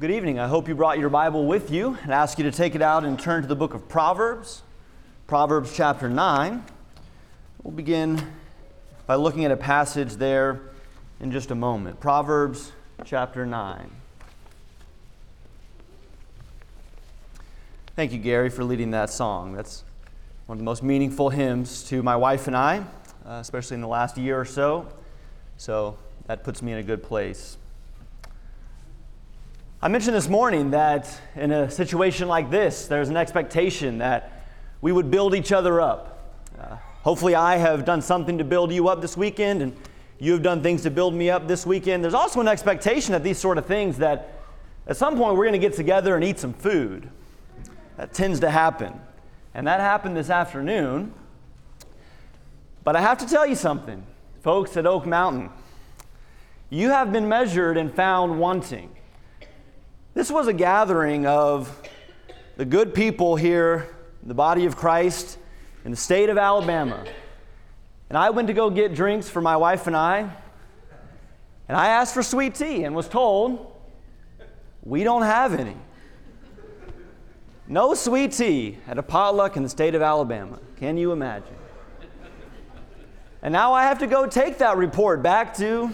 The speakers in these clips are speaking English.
Good evening. I hope you brought your Bible with you and ask you to take it out and turn to the book of Proverbs, Proverbs chapter 9. We'll begin by looking at a passage there in just a moment. Proverbs chapter 9. Thank you, Gary, for leading that song. That's one of the most meaningful hymns to my wife and I, uh, especially in the last year or so. So that puts me in a good place. I mentioned this morning that in a situation like this, there's an expectation that we would build each other up. Uh, hopefully, I have done something to build you up this weekend, and you have done things to build me up this weekend. There's also an expectation that these sort of things that at some point we're going to get together and eat some food. That tends to happen. And that happened this afternoon. But I have to tell you something, folks at Oak Mountain. You have been measured and found wanting. This was a gathering of the good people here, the body of Christ, in the state of Alabama. And I went to go get drinks for my wife and I. And I asked for sweet tea and was told, we don't have any. No sweet tea at a potluck in the state of Alabama. Can you imagine? And now I have to go take that report back to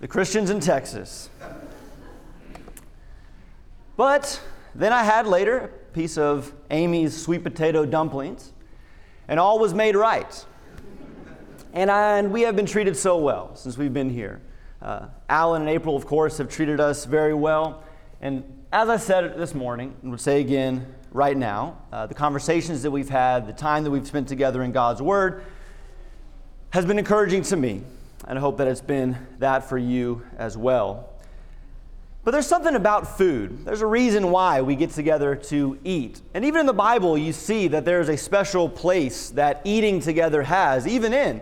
the Christians in Texas. But then I had later a piece of Amy's sweet potato dumplings, and all was made right. And, I, and we have been treated so well since we've been here. Uh, Alan and April, of course, have treated us very well. And as I said this morning, and would say again right now, uh, the conversations that we've had, the time that we've spent together in God's Word, has been encouraging to me. And I hope that it's been that for you as well. But there's something about food. There's a reason why we get together to eat. And even in the Bible, you see that there's a special place that eating together has, even in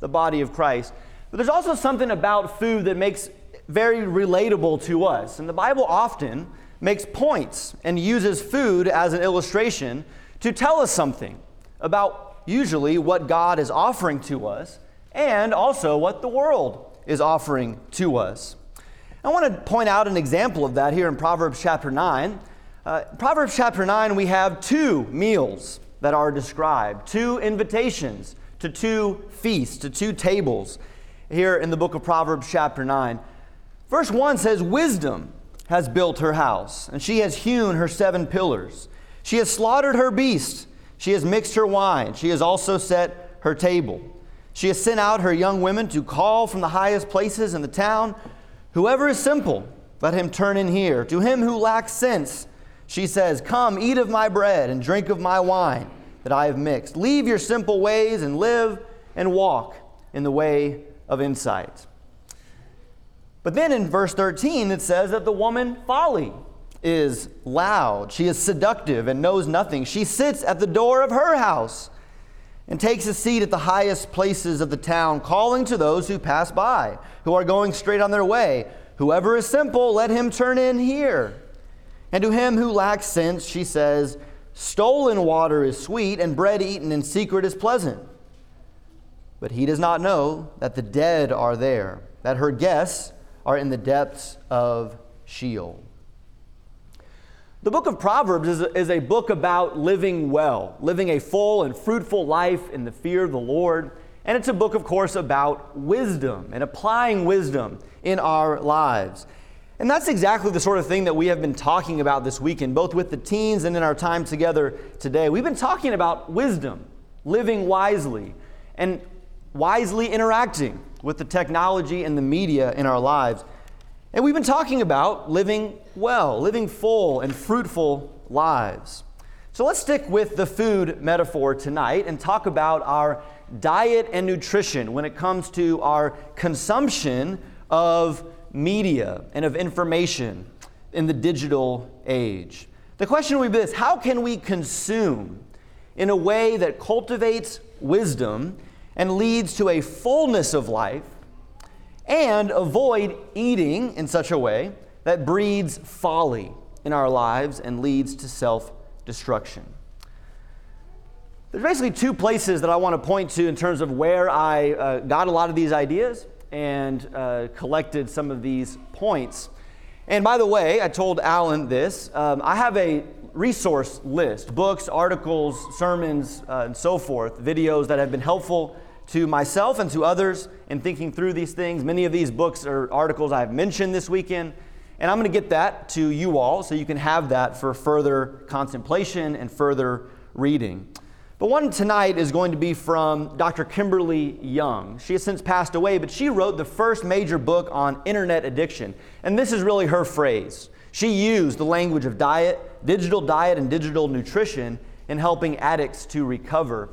the body of Christ. But there's also something about food that makes very relatable to us. And the Bible often makes points and uses food as an illustration to tell us something about usually what God is offering to us and also what the world is offering to us. I want to point out an example of that here in Proverbs chapter 9. Uh, Proverbs chapter 9, we have two meals that are described, two invitations to two feasts, to two tables here in the book of Proverbs chapter 9. Verse 1 says, Wisdom has built her house, and she has hewn her seven pillars. She has slaughtered her beast, she has mixed her wine, she has also set her table. She has sent out her young women to call from the highest places in the town. Whoever is simple, let him turn in here. To him who lacks sense, she says, Come, eat of my bread and drink of my wine that I have mixed. Leave your simple ways and live and walk in the way of insight. But then in verse 13, it says that the woman folly is loud. She is seductive and knows nothing. She sits at the door of her house and takes a seat at the highest places of the town, calling to those who pass by, who are going straight on their way. Whoever is simple, let him turn in here. And to him who lacks sense, she says, Stolen water is sweet, and bread eaten in secret is pleasant. But he does not know that the dead are there, that her guests are in the depths of Sheol. The book of Proverbs is a, is a book about living well, living a full and fruitful life in the fear of the Lord. And it's a book, of course, about wisdom and applying wisdom in our lives. And that's exactly the sort of thing that we have been talking about this weekend, both with the teens and in our time together today. We've been talking about wisdom, living wisely, and wisely interacting with the technology and the media in our lives. And we've been talking about living well, living full and fruitful lives. So let's stick with the food metaphor tonight and talk about our diet and nutrition when it comes to our consumption of media and of information in the digital age. The question would be this How can we consume in a way that cultivates wisdom and leads to a fullness of life and avoid eating in such a way that breeds folly in our lives and leads to self destruction. There's basically two places that I want to point to in terms of where I uh, got a lot of these ideas and uh, collected some of these points. And by the way, I told Alan this. Um, I have a resource list books, articles, sermons, uh, and so forth, videos that have been helpful to myself and to others in thinking through these things. Many of these books or articles I've mentioned this weekend. And I'm going to get that to you all so you can have that for further contemplation and further reading. But one tonight is going to be from Dr. Kimberly Young. She has since passed away, but she wrote the first major book on internet addiction. And this is really her phrase. She used the language of diet, digital diet, and digital nutrition in helping addicts to recover.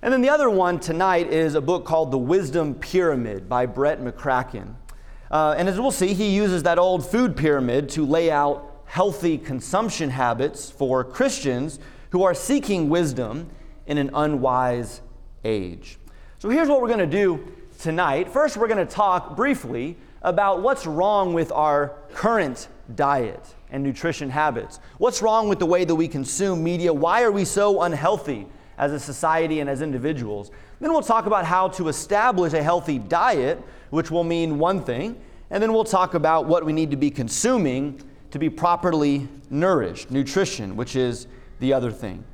And then the other one tonight is a book called The Wisdom Pyramid by Brett McCracken. Uh, and as we'll see, he uses that old food pyramid to lay out healthy consumption habits for Christians who are seeking wisdom in an unwise age. So here's what we're going to do tonight. First, we're going to talk briefly about what's wrong with our current diet and nutrition habits. What's wrong with the way that we consume media? Why are we so unhealthy as a society and as individuals? Then we'll talk about how to establish a healthy diet which will mean one thing. And then we'll talk about what we need to be consuming to be properly nourished, nutrition, which is the other thing.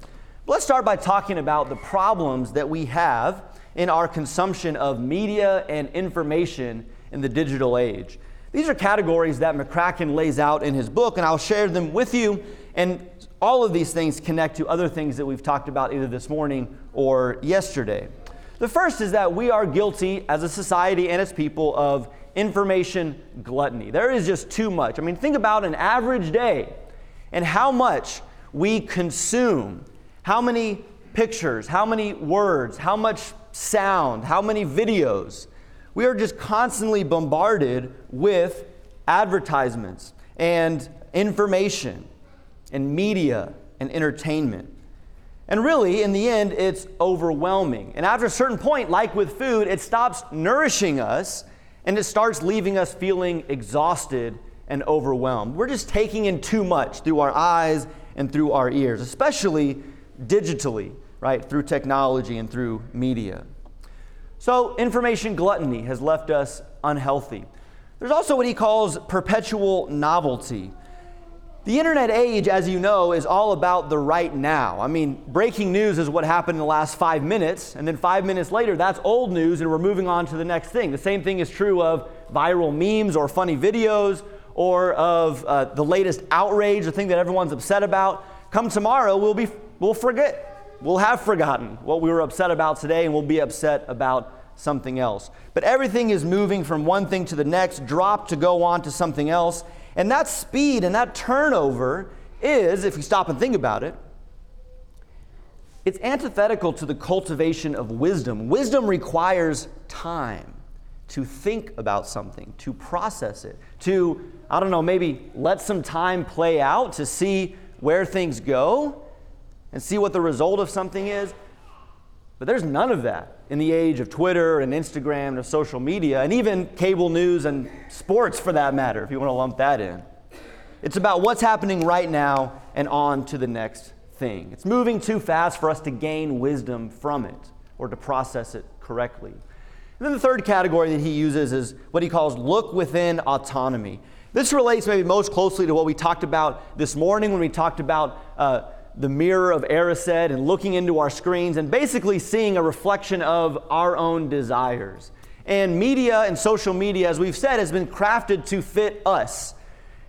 But let's start by talking about the problems that we have in our consumption of media and information in the digital age. These are categories that McCracken lays out in his book, and I'll share them with you. And all of these things connect to other things that we've talked about either this morning or yesterday. The first is that we are guilty as a society and as people of information gluttony. There is just too much. I mean, think about an average day and how much we consume, how many pictures, how many words, how much sound, how many videos. We are just constantly bombarded with advertisements and information and media and entertainment. And really, in the end, it's overwhelming. And after a certain point, like with food, it stops nourishing us and it starts leaving us feeling exhausted and overwhelmed. We're just taking in too much through our eyes and through our ears, especially digitally, right, through technology and through media. So, information gluttony has left us unhealthy. There's also what he calls perpetual novelty. The internet age, as you know, is all about the right now. I mean, breaking news is what happened in the last five minutes, and then five minutes later, that's old news, and we're moving on to the next thing. The same thing is true of viral memes or funny videos or of uh, the latest outrage, the thing that everyone's upset about. Come tomorrow, we'll, be, we'll forget. We'll have forgotten what we were upset about today, and we'll be upset about something else. But everything is moving from one thing to the next, drop to go on to something else. And that speed and that turnover is, if you stop and think about it, it's antithetical to the cultivation of wisdom. Wisdom requires time to think about something, to process it, to, I don't know, maybe let some time play out to see where things go and see what the result of something is. But there's none of that in the age of Twitter and Instagram and social media, and even cable news and sports for that matter, if you want to lump that in. It's about what's happening right now and on to the next thing. It's moving too fast for us to gain wisdom from it or to process it correctly. And then the third category that he uses is what he calls look within autonomy. This relates maybe most closely to what we talked about this morning when we talked about uh, the mirror of Erised and looking into our screens and basically seeing a reflection of our own desires. And media and social media, as we've said, has been crafted to fit us.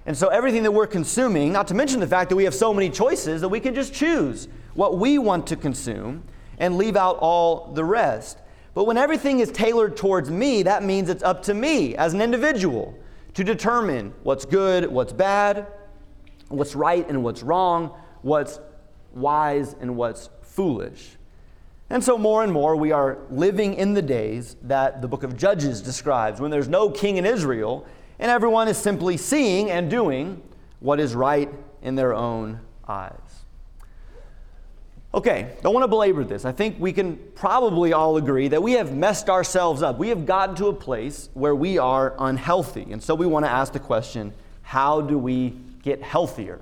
And so everything that we're consuming, not to mention the fact that we have so many choices that we can just choose what we want to consume and leave out all the rest. But when everything is tailored towards me, that means it's up to me as an individual to determine what's good, what's bad, what's right and what's wrong, what's wise and what's foolish. And so, more and more, we are living in the days that the book of Judges describes when there's no king in Israel and everyone is simply seeing and doing what is right in their own eyes. Okay, don't want to belabor this. I think we can probably all agree that we have messed ourselves up. We have gotten to a place where we are unhealthy. And so we want to ask the question how do we get healthier?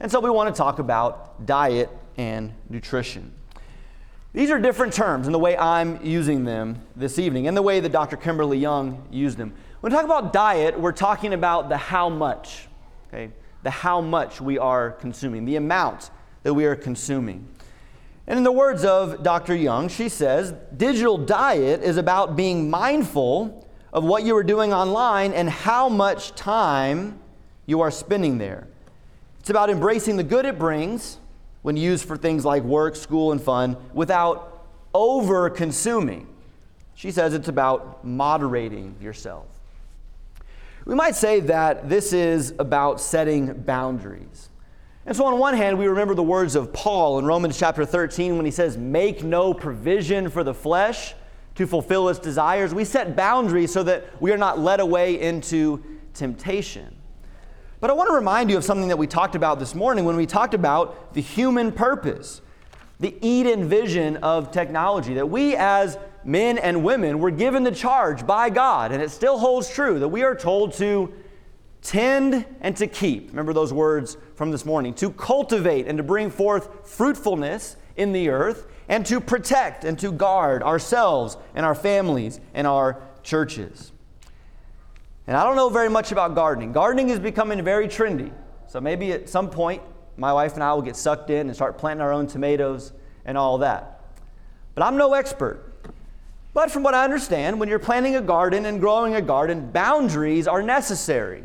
And so we want to talk about diet and nutrition. These are different terms in the way I'm using them this evening and the way that Dr. Kimberly Young used them. When we talk about diet, we're talking about the how much. Okay? The how much we are consuming, the amount that we are consuming. And in the words of Dr. Young, she says digital diet is about being mindful of what you are doing online and how much time you are spending there. It's about embracing the good it brings when used for things like work, school, and fun without over consuming. She says it's about moderating yourself. We might say that this is about setting boundaries. And so, on one hand, we remember the words of Paul in Romans chapter 13 when he says, Make no provision for the flesh to fulfill its desires. We set boundaries so that we are not led away into temptation. But I want to remind you of something that we talked about this morning when we talked about the human purpose, the Eden vision of technology, that we as men and women were given the charge by God, and it still holds true, that we are told to tend and to keep. Remember those words from this morning to cultivate and to bring forth fruitfulness in the earth, and to protect and to guard ourselves and our families and our churches. And I don't know very much about gardening. Gardening is becoming very trendy. So maybe at some point, my wife and I will get sucked in and start planting our own tomatoes and all that. But I'm no expert. But from what I understand, when you're planting a garden and growing a garden, boundaries are necessary.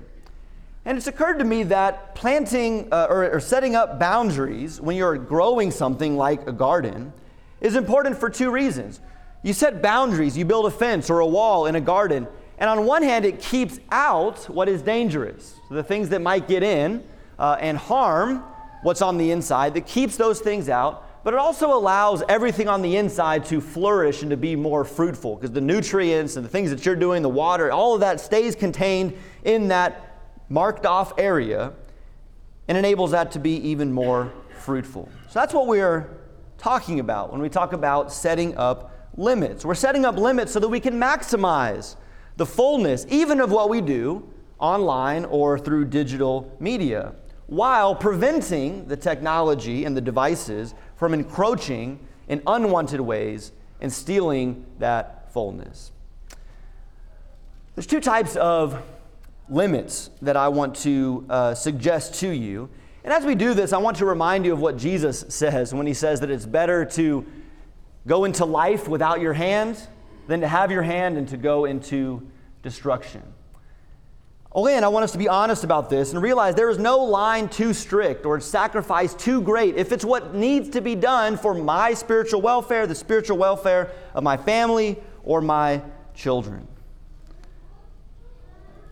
And it's occurred to me that planting uh, or, or setting up boundaries when you're growing something like a garden is important for two reasons. You set boundaries, you build a fence or a wall in a garden, and on one hand, it keeps out what is dangerous, so the things that might get in uh, and harm what's on the inside, that keeps those things out but it also allows everything on the inside to flourish and to be more fruitful because the nutrients and the things that you're doing, the water, all of that stays contained in that marked off area and enables that to be even more fruitful. So that's what we're talking about when we talk about setting up limits. We're setting up limits so that we can maximize the fullness, even of what we do online or through digital media, while preventing the technology and the devices from encroaching in unwanted ways and stealing that fullness. There's two types of limits that I want to uh, suggest to you. And as we do this, I want to remind you of what Jesus says when he says that it's better to go into life without your hand than to have your hand and to go into destruction. Again, I want us to be honest about this and realize there is no line too strict or sacrifice too great if it's what needs to be done for my spiritual welfare, the spiritual welfare of my family, or my children.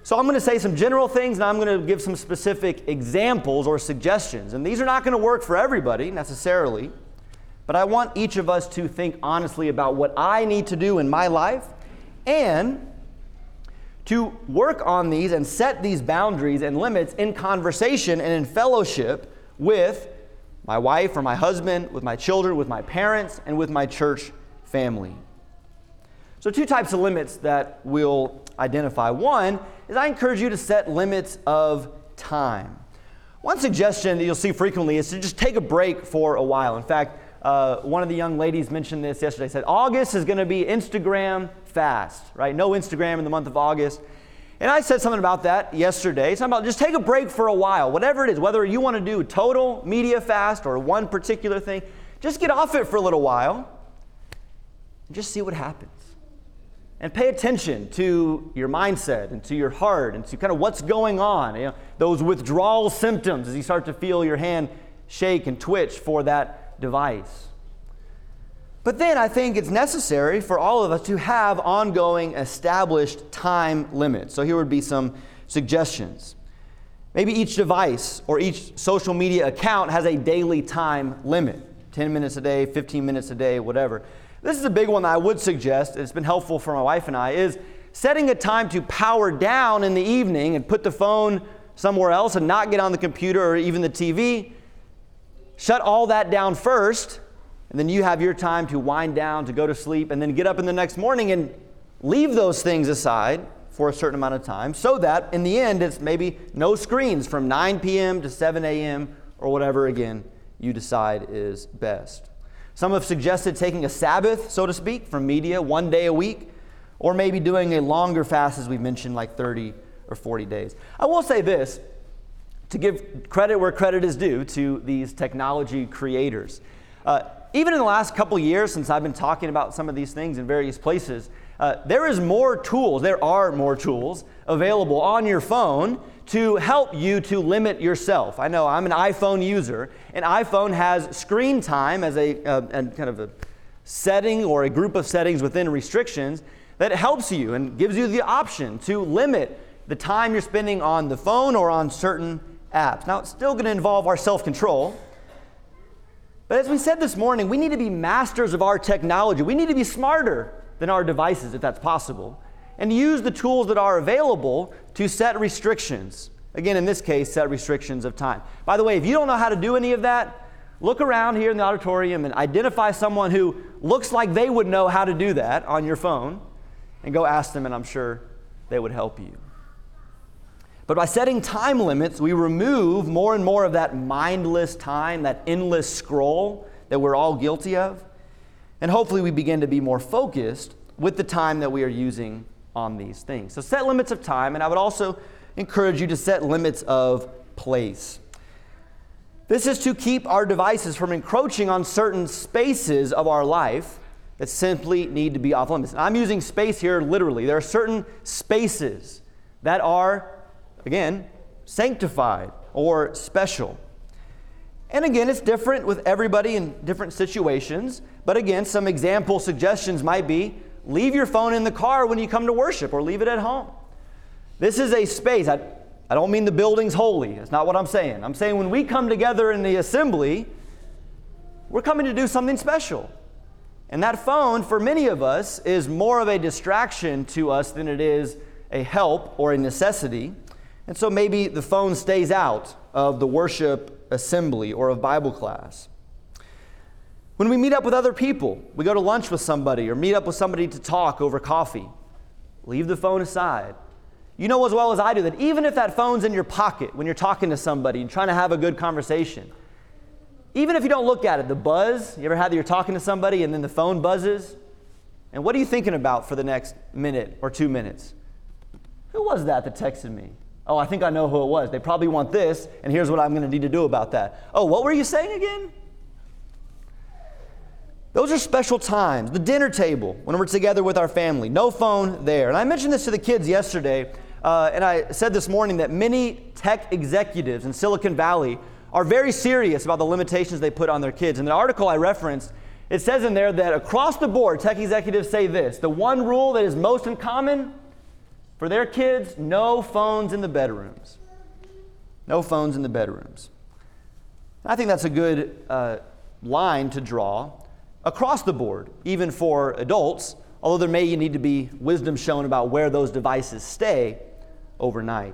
So I'm going to say some general things and I'm going to give some specific examples or suggestions. And these are not going to work for everybody necessarily, but I want each of us to think honestly about what I need to do in my life and to work on these and set these boundaries and limits in conversation and in fellowship with my wife or my husband, with my children, with my parents, and with my church family. So, two types of limits that we'll identify. One is I encourage you to set limits of time. One suggestion that you'll see frequently is to just take a break for a while. In fact, uh, one of the young ladies mentioned this yesterday. Said August is going to be Instagram fast, right? No Instagram in the month of August. And I said something about that yesterday. Something about just take a break for a while, whatever it is, whether you want to do total media fast or one particular thing, just get off it for a little while and just see what happens. And pay attention to your mindset and to your heart and to kind of what's going on. You know, those withdrawal symptoms as you start to feel your hand shake and twitch for that device. But then I think it's necessary for all of us to have ongoing established time limits. So here would be some suggestions. Maybe each device or each social media account has a daily time limit 10 minutes a day, 15 minutes a day, whatever. This is a big one that I would suggest, it's been helpful for my wife and I, is setting a time to power down in the evening and put the phone somewhere else and not get on the computer or even the TV. Shut all that down first and then you have your time to wind down, to go to sleep, and then get up in the next morning and leave those things aside for a certain amount of time so that in the end it's maybe no screens from 9 p.m. to 7 a.m. or whatever, again, you decide is best. Some have suggested taking a Sabbath, so to speak, from media one day a week, or maybe doing a longer fast, as we've mentioned, like 30 or 40 days. I will say this to give credit where credit is due to these technology creators. Uh, even in the last couple years, since I've been talking about some of these things in various places, uh, there is more tools, there are more tools available on your phone to help you to limit yourself. I know I'm an iPhone user, and iPhone has screen time as a, uh, a kind of a setting or a group of settings within restrictions that helps you and gives you the option to limit the time you're spending on the phone or on certain apps. Now, it's still going to involve our self control. But as we said this morning, we need to be masters of our technology. We need to be smarter than our devices, if that's possible, and use the tools that are available to set restrictions. Again, in this case, set restrictions of time. By the way, if you don't know how to do any of that, look around here in the auditorium and identify someone who looks like they would know how to do that on your phone and go ask them, and I'm sure they would help you. But by setting time limits, we remove more and more of that mindless time, that endless scroll that we're all guilty of. And hopefully, we begin to be more focused with the time that we are using on these things. So, set limits of time, and I would also encourage you to set limits of place. This is to keep our devices from encroaching on certain spaces of our life that simply need to be off limits. And I'm using space here literally. There are certain spaces that are Again, sanctified or special. And again, it's different with everybody in different situations. But again, some example suggestions might be leave your phone in the car when you come to worship or leave it at home. This is a space. I, I don't mean the building's holy. That's not what I'm saying. I'm saying when we come together in the assembly, we're coming to do something special. And that phone, for many of us, is more of a distraction to us than it is a help or a necessity. And so maybe the phone stays out of the worship assembly or of Bible class. When we meet up with other people, we go to lunch with somebody or meet up with somebody to talk over coffee, leave the phone aside. You know as well as I do that even if that phone's in your pocket when you're talking to somebody and trying to have a good conversation, even if you don't look at it, the buzz, you ever had that you're talking to somebody and then the phone buzzes? And what are you thinking about for the next minute or two minutes? Who was that that texted me? Oh, I think I know who it was. They probably want this, and here's what I'm going to need to do about that. Oh, what were you saying again? Those are special times. The dinner table, when we're together with our family, no phone there. And I mentioned this to the kids yesterday, uh, and I said this morning that many tech executives in Silicon Valley are very serious about the limitations they put on their kids. In the article I referenced, it says in there that across the board, tech executives say this the one rule that is most in common for their kids, no phones in the bedrooms. No phones in the bedrooms. I think that's a good uh, line to draw across the board, even for adults, although there may need to be wisdom shown about where those devices stay overnight.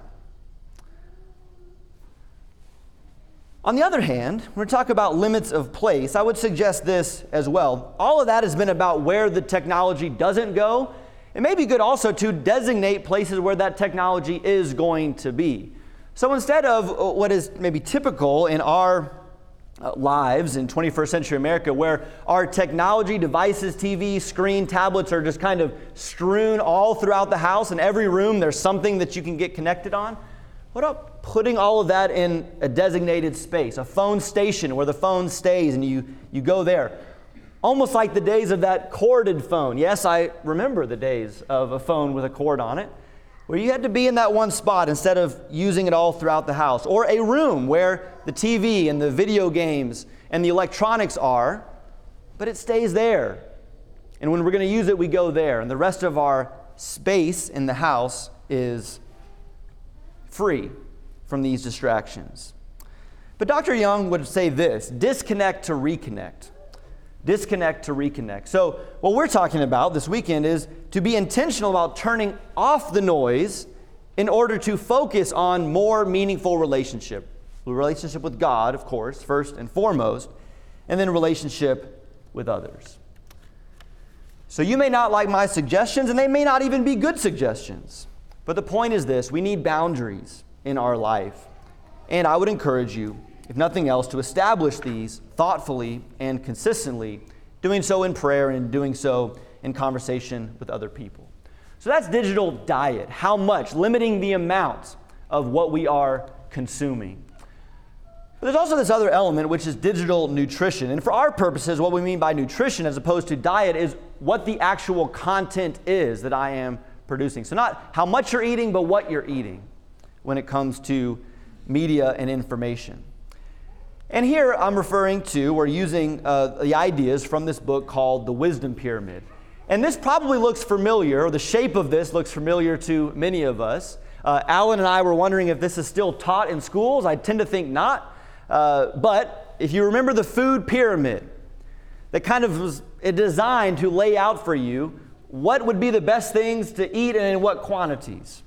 On the other hand, when we talk about limits of place, I would suggest this as well. All of that has been about where the technology doesn't go it may be good also to designate places where that technology is going to be. So instead of uh, what is maybe typical in our uh, lives in 21st century America, where our technology, devices, TV, screen, tablets are just kind of strewn all throughout the house, in every room there's something that you can get connected on. What about putting all of that in a designated space, a phone station where the phone stays and you, you go there? Almost like the days of that corded phone. Yes, I remember the days of a phone with a cord on it, where you had to be in that one spot instead of using it all throughout the house, or a room where the TV and the video games and the electronics are, but it stays there. And when we're going to use it, we go there, and the rest of our space in the house is free from these distractions. But Dr. Young would say this disconnect to reconnect disconnect to reconnect. So, what we're talking about this weekend is to be intentional about turning off the noise in order to focus on more meaningful relationship. Relationship with God, of course, first and foremost, and then relationship with others. So, you may not like my suggestions, and they may not even be good suggestions. But the point is this we need boundaries in our life. And I would encourage you if nothing else, to establish these thoughtfully and consistently, doing so in prayer and doing so in conversation with other people. So that's digital diet. How much? Limiting the amount of what we are consuming. But there's also this other element, which is digital nutrition. And for our purposes, what we mean by nutrition as opposed to diet is what the actual content is that I am producing. So, not how much you're eating, but what you're eating when it comes to media and information. And here I'm referring to, or using uh, the ideas from this book called The Wisdom Pyramid. And this probably looks familiar, or the shape of this looks familiar to many of us. Uh, Alan and I were wondering if this is still taught in schools. I tend to think not. Uh, but if you remember the food pyramid, that kind of was designed to lay out for you what would be the best things to eat and in what quantities.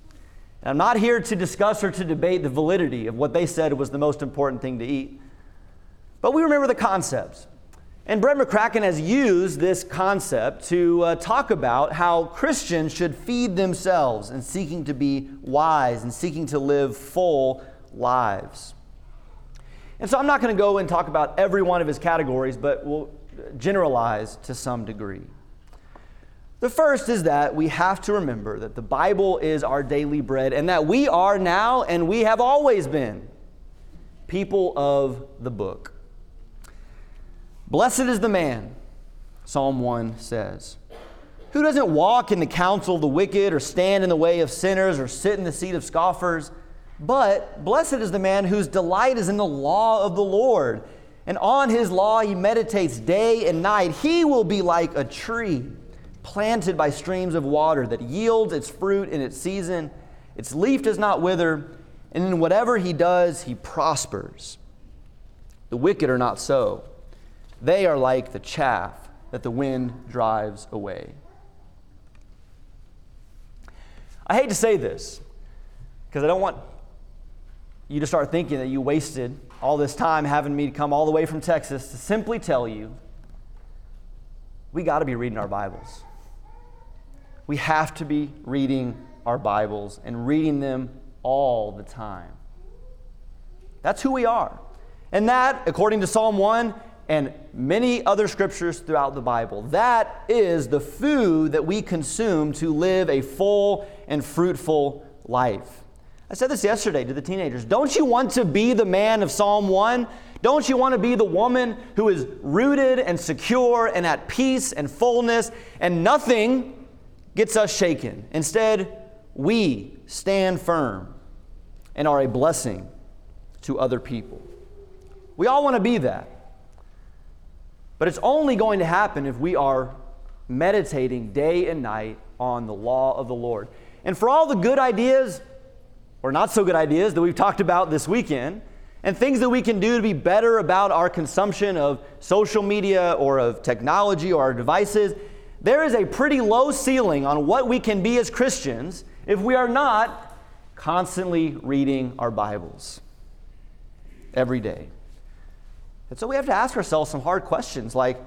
And I'm not here to discuss or to debate the validity of what they said was the most important thing to eat, but we remember the concepts. And Brett McCracken has used this concept to uh, talk about how Christians should feed themselves in seeking to be wise and seeking to live full lives. And so I'm not going to go and talk about every one of his categories, but we'll generalize to some degree. The first is that we have to remember that the Bible is our daily bread and that we are now and we have always been people of the book. Blessed is the man, Psalm 1 says, who doesn't walk in the counsel of the wicked or stand in the way of sinners or sit in the seat of scoffers. But blessed is the man whose delight is in the law of the Lord, and on his law he meditates day and night. He will be like a tree planted by streams of water that yields its fruit in its season. Its leaf does not wither, and in whatever he does, he prospers. The wicked are not so. They are like the chaff that the wind drives away. I hate to say this because I don't want you to start thinking that you wasted all this time having me come all the way from Texas to simply tell you we got to be reading our Bibles. We have to be reading our Bibles and reading them all the time. That's who we are. And that, according to Psalm 1 and many other scriptures throughout the Bible, that is the food that we consume to live a full and fruitful life. I said this yesterday to the teenagers. Don't you want to be the man of Psalm 1? Don't you want to be the woman who is rooted and secure and at peace and fullness and nothing gets us shaken? Instead, we stand firm and are a blessing to other people. We all want to be that. But it's only going to happen if we are meditating day and night on the law of the Lord. And for all the good ideas or not so good ideas that we've talked about this weekend, and things that we can do to be better about our consumption of social media or of technology or our devices, there is a pretty low ceiling on what we can be as Christians if we are not constantly reading our Bibles every day. And so we have to ask ourselves some hard questions like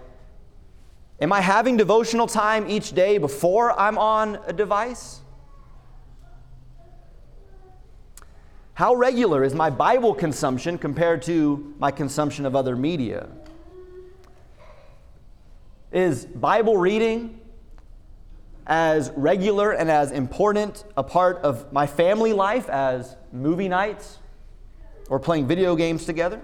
Am I having devotional time each day before I'm on a device? How regular is my Bible consumption compared to my consumption of other media? Is Bible reading as regular and as important a part of my family life as movie nights or playing video games together?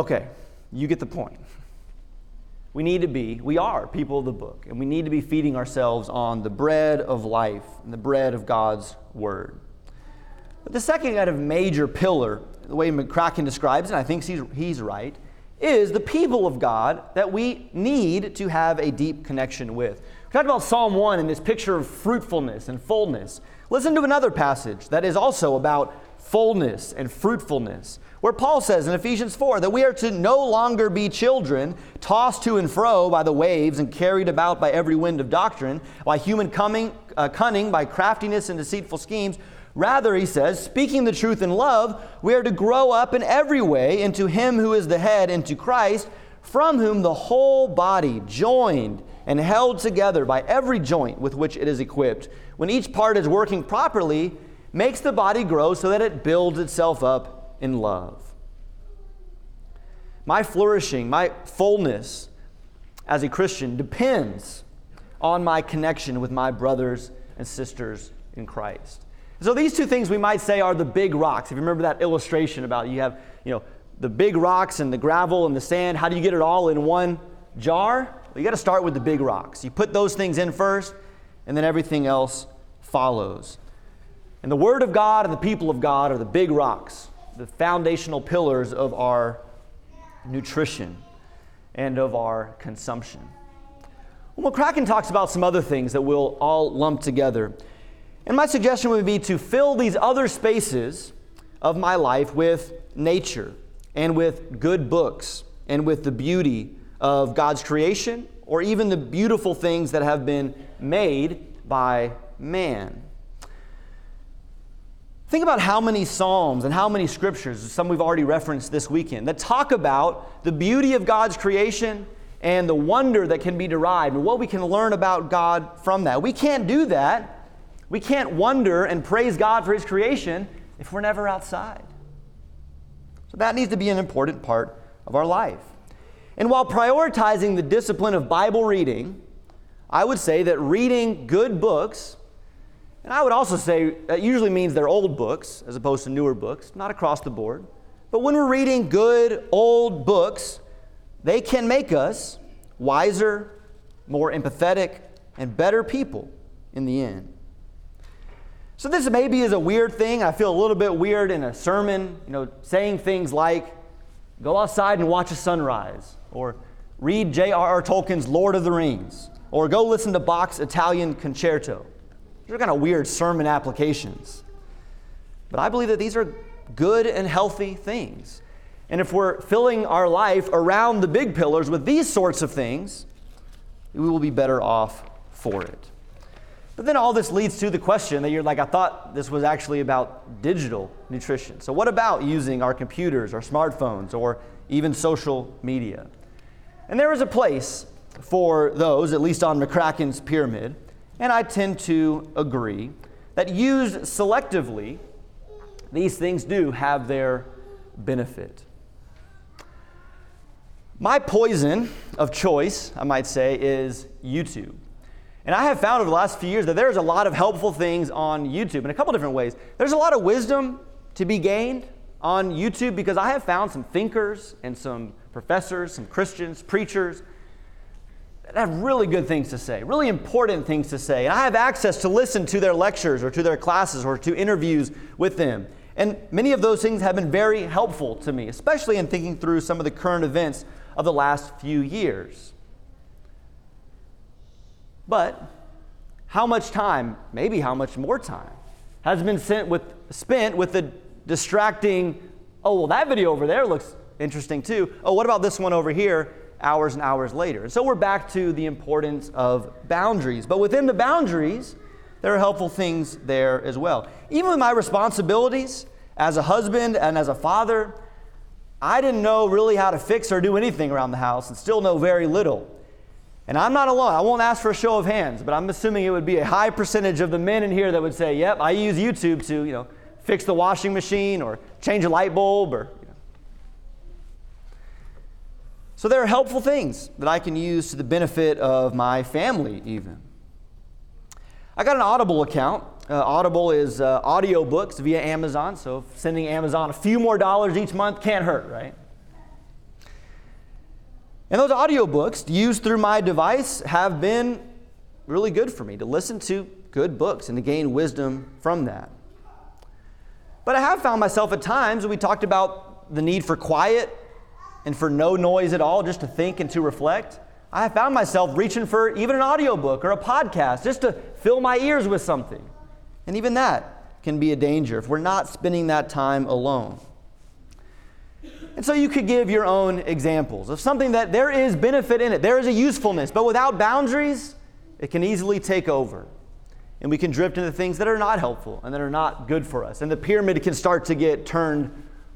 Okay, you get the point. We need to be, we are people of the book, and we need to be feeding ourselves on the bread of life and the bread of God's word. But the second kind of major pillar, the way McCracken describes it, and I think he's, he's right, is the people of God that we need to have a deep connection with. We talked about Psalm 1 and this picture of fruitfulness and fullness. Listen to another passage that is also about fullness and fruitfulness where Paul says in Ephesians 4 that we are to no longer be children, tossed to and fro by the waves and carried about by every wind of doctrine, by human coming, uh, cunning, by craftiness and deceitful schemes. Rather, he says, speaking the truth in love, we are to grow up in every way into Him who is the head, into Christ, from whom the whole body, joined and held together by every joint with which it is equipped, when each part is working properly, makes the body grow so that it builds itself up in love. My flourishing, my fullness as a Christian depends on my connection with my brothers and sisters in Christ. So these two things we might say are the big rocks. If you remember that illustration about you have, you know, the big rocks and the gravel and the sand, how do you get it all in one jar? Well, you got to start with the big rocks. You put those things in first, and then everything else follows. And the Word of God and the people of God are the big rocks, the foundational pillars of our nutrition and of our consumption. Well, McCracken talks about some other things that we'll all lump together. And my suggestion would be to fill these other spaces of my life with nature and with good books and with the beauty of God's creation or even the beautiful things that have been made by man. Think about how many Psalms and how many scriptures, some we've already referenced this weekend, that talk about the beauty of God's creation and the wonder that can be derived and what we can learn about God from that. We can't do that. We can't wonder and praise God for His creation if we're never outside. So that needs to be an important part of our life. And while prioritizing the discipline of Bible reading, I would say that reading good books and I would also say that usually means they're old books as opposed to newer books, not across the board. But when we're reading good old books, they can make us wiser, more empathetic, and better people in the end. So this maybe is a weird thing. I feel a little bit weird in a sermon, you know, saying things like go outside and watch a sunrise or read J.R.R. Tolkien's Lord of the Rings or go listen to Bach's Italian concerto. These are kind of weird sermon applications. But I believe that these are good and healthy things. And if we're filling our life around the big pillars with these sorts of things, we will be better off for it. But then all this leads to the question that you're like, I thought this was actually about digital nutrition. So, what about using our computers, our smartphones, or even social media? And there is a place for those, at least on McCracken's pyramid. And I tend to agree that used selectively, these things do have their benefit. My poison of choice, I might say, is YouTube. And I have found over the last few years that there's a lot of helpful things on YouTube in a couple different ways. There's a lot of wisdom to be gained on YouTube because I have found some thinkers and some professors, some Christians, preachers have really good things to say, really important things to say. And I have access to listen to their lectures or to their classes or to interviews with them. And many of those things have been very helpful to me, especially in thinking through some of the current events of the last few years. But how much time, maybe how much more time, has been with, spent with the distracting, oh, well, that video over there looks interesting too. Oh, what about this one over here? Hours and hours later. And so we're back to the importance of boundaries. But within the boundaries, there are helpful things there as well. Even with my responsibilities as a husband and as a father, I didn't know really how to fix or do anything around the house and still know very little. And I'm not alone. I won't ask for a show of hands, but I'm assuming it would be a high percentage of the men in here that would say, "Yep, I use YouTube to, you know, fix the washing machine or change a light bulb or so there are helpful things that I can use to the benefit of my family, even. I got an Audible account. Uh, Audible is uh, audiobooks via Amazon, so sending Amazon a few more dollars each month can't hurt, right? And those audiobooks used through my device have been really good for me to listen to good books and to gain wisdom from that. But I have found myself at times, we talked about the need for quiet and for no noise at all, just to think and to reflect, I found myself reaching for even an audiobook or a podcast just to fill my ears with something. And even that can be a danger if we're not spending that time alone. And so you could give your own examples of something that there is benefit in it, there is a usefulness, but without boundaries, it can easily take over. And we can drift into things that are not helpful and that are not good for us. And the pyramid can start to get turned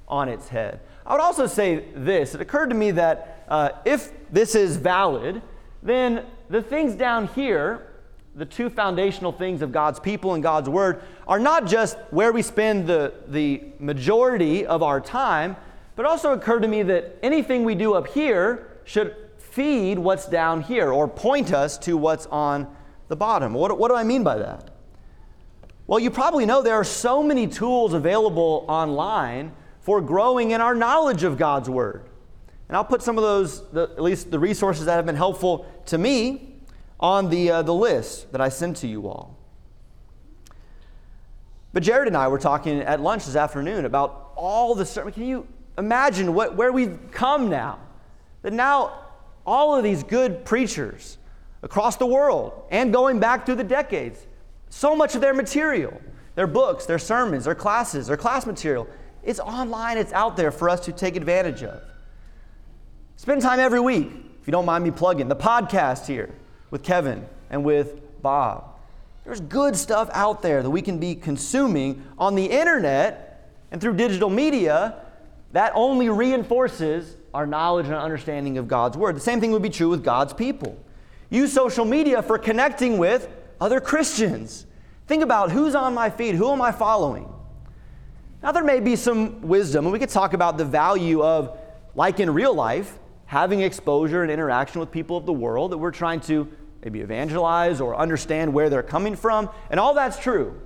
on its head. I would also say this it occurred to me that uh, if this is valid, then the things down here, the two foundational things of God's people and God's Word, are not just where we spend the, the majority of our time, but also occurred to me that anything we do up here should feed what's down here or point us to what's on the bottom. What, what do I mean by that? Well, you probably know there are so many tools available online for growing in our knowledge of God's Word. And I'll put some of those, the, at least the resources that have been helpful to me, on the, uh, the list that I sent to you all. But Jared and I were talking at lunch this afternoon about all the sermon. Can you imagine what, where we've come now? That now all of these good preachers across the world and going back through the decades, so much of their material, their books, their sermons, their classes, their class material, it's online, it's out there for us to take advantage of. Spend time every week, if you don't mind me plugging, the podcast here with Kevin and with Bob. There's good stuff out there that we can be consuming on the internet and through digital media that only reinforces our knowledge and understanding of God's Word. The same thing would be true with God's people. Use social media for connecting with other Christians. Think about who's on my feed, who am I following? Now, there may be some wisdom, and we could talk about the value of, like in real life, having exposure and interaction with people of the world that we're trying to maybe evangelize or understand where they're coming from, and all that's true.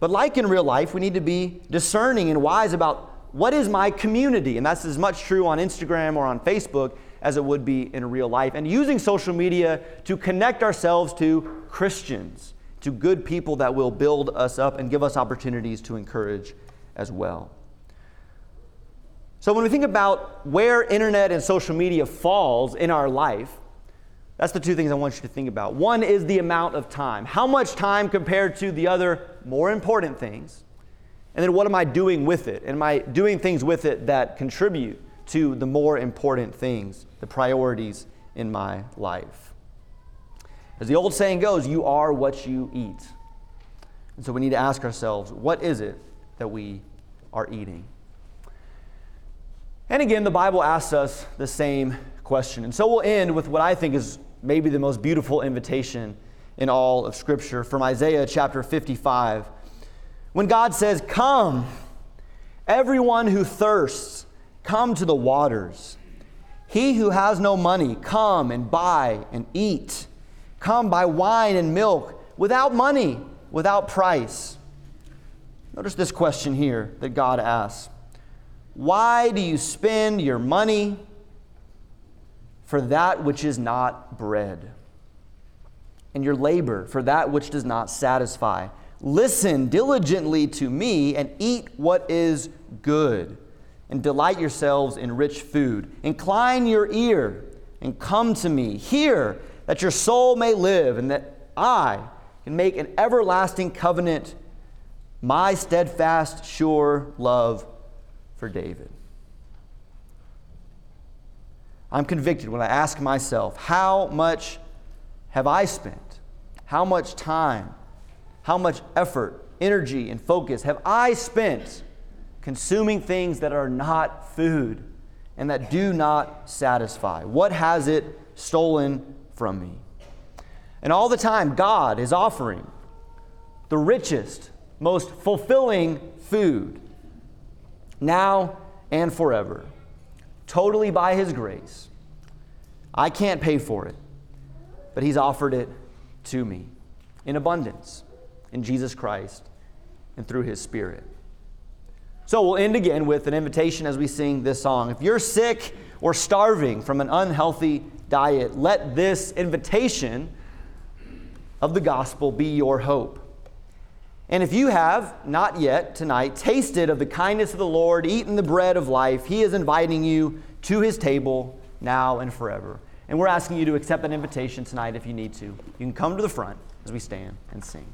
But like in real life, we need to be discerning and wise about what is my community, and that's as much true on Instagram or on Facebook as it would be in real life, and using social media to connect ourselves to Christians, to good people that will build us up and give us opportunities to encourage as well. So, when we think about where internet and social media falls in our life, that's the two things I want you to think about. One is the amount of time. How much time compared to the other more important things? And then what am I doing with it? Am I doing things with it that contribute to the more important things, the priorities in my life? As the old saying goes, you are what you eat. And so we need to ask ourselves, what is it that we are eating? And again, the Bible asks us the same question. And so we'll end with what I think is maybe the most beautiful invitation in all of Scripture from Isaiah chapter 55. When God says, Come, everyone who thirsts, come to the waters. He who has no money, come and buy and eat. Come buy wine and milk without money, without price. Notice this question here that God asks Why do you spend your money for that which is not bread, and your labor for that which does not satisfy? Listen diligently to me and eat what is good, and delight yourselves in rich food. Incline your ear and come to me. Hear that your soul may live, and that I can make an everlasting covenant, my steadfast, sure love for David. I'm convicted when I ask myself, how much have I spent? How much time? How much effort, energy, and focus have I spent consuming things that are not food and that do not satisfy? What has it stolen from me? And all the time, God is offering the richest, most fulfilling food now and forever, totally by His grace. I can't pay for it, but He's offered it to me in abundance in Jesus Christ and through His Spirit. So we'll end again with an invitation as we sing this song. If you're sick or starving from an unhealthy diet, let this invitation of the gospel be your hope. And if you have not yet tonight tasted of the kindness of the Lord, eaten the bread of life, He is inviting you to His table now and forever. And we're asking you to accept that invitation tonight if you need to. You can come to the front as we stand and sing.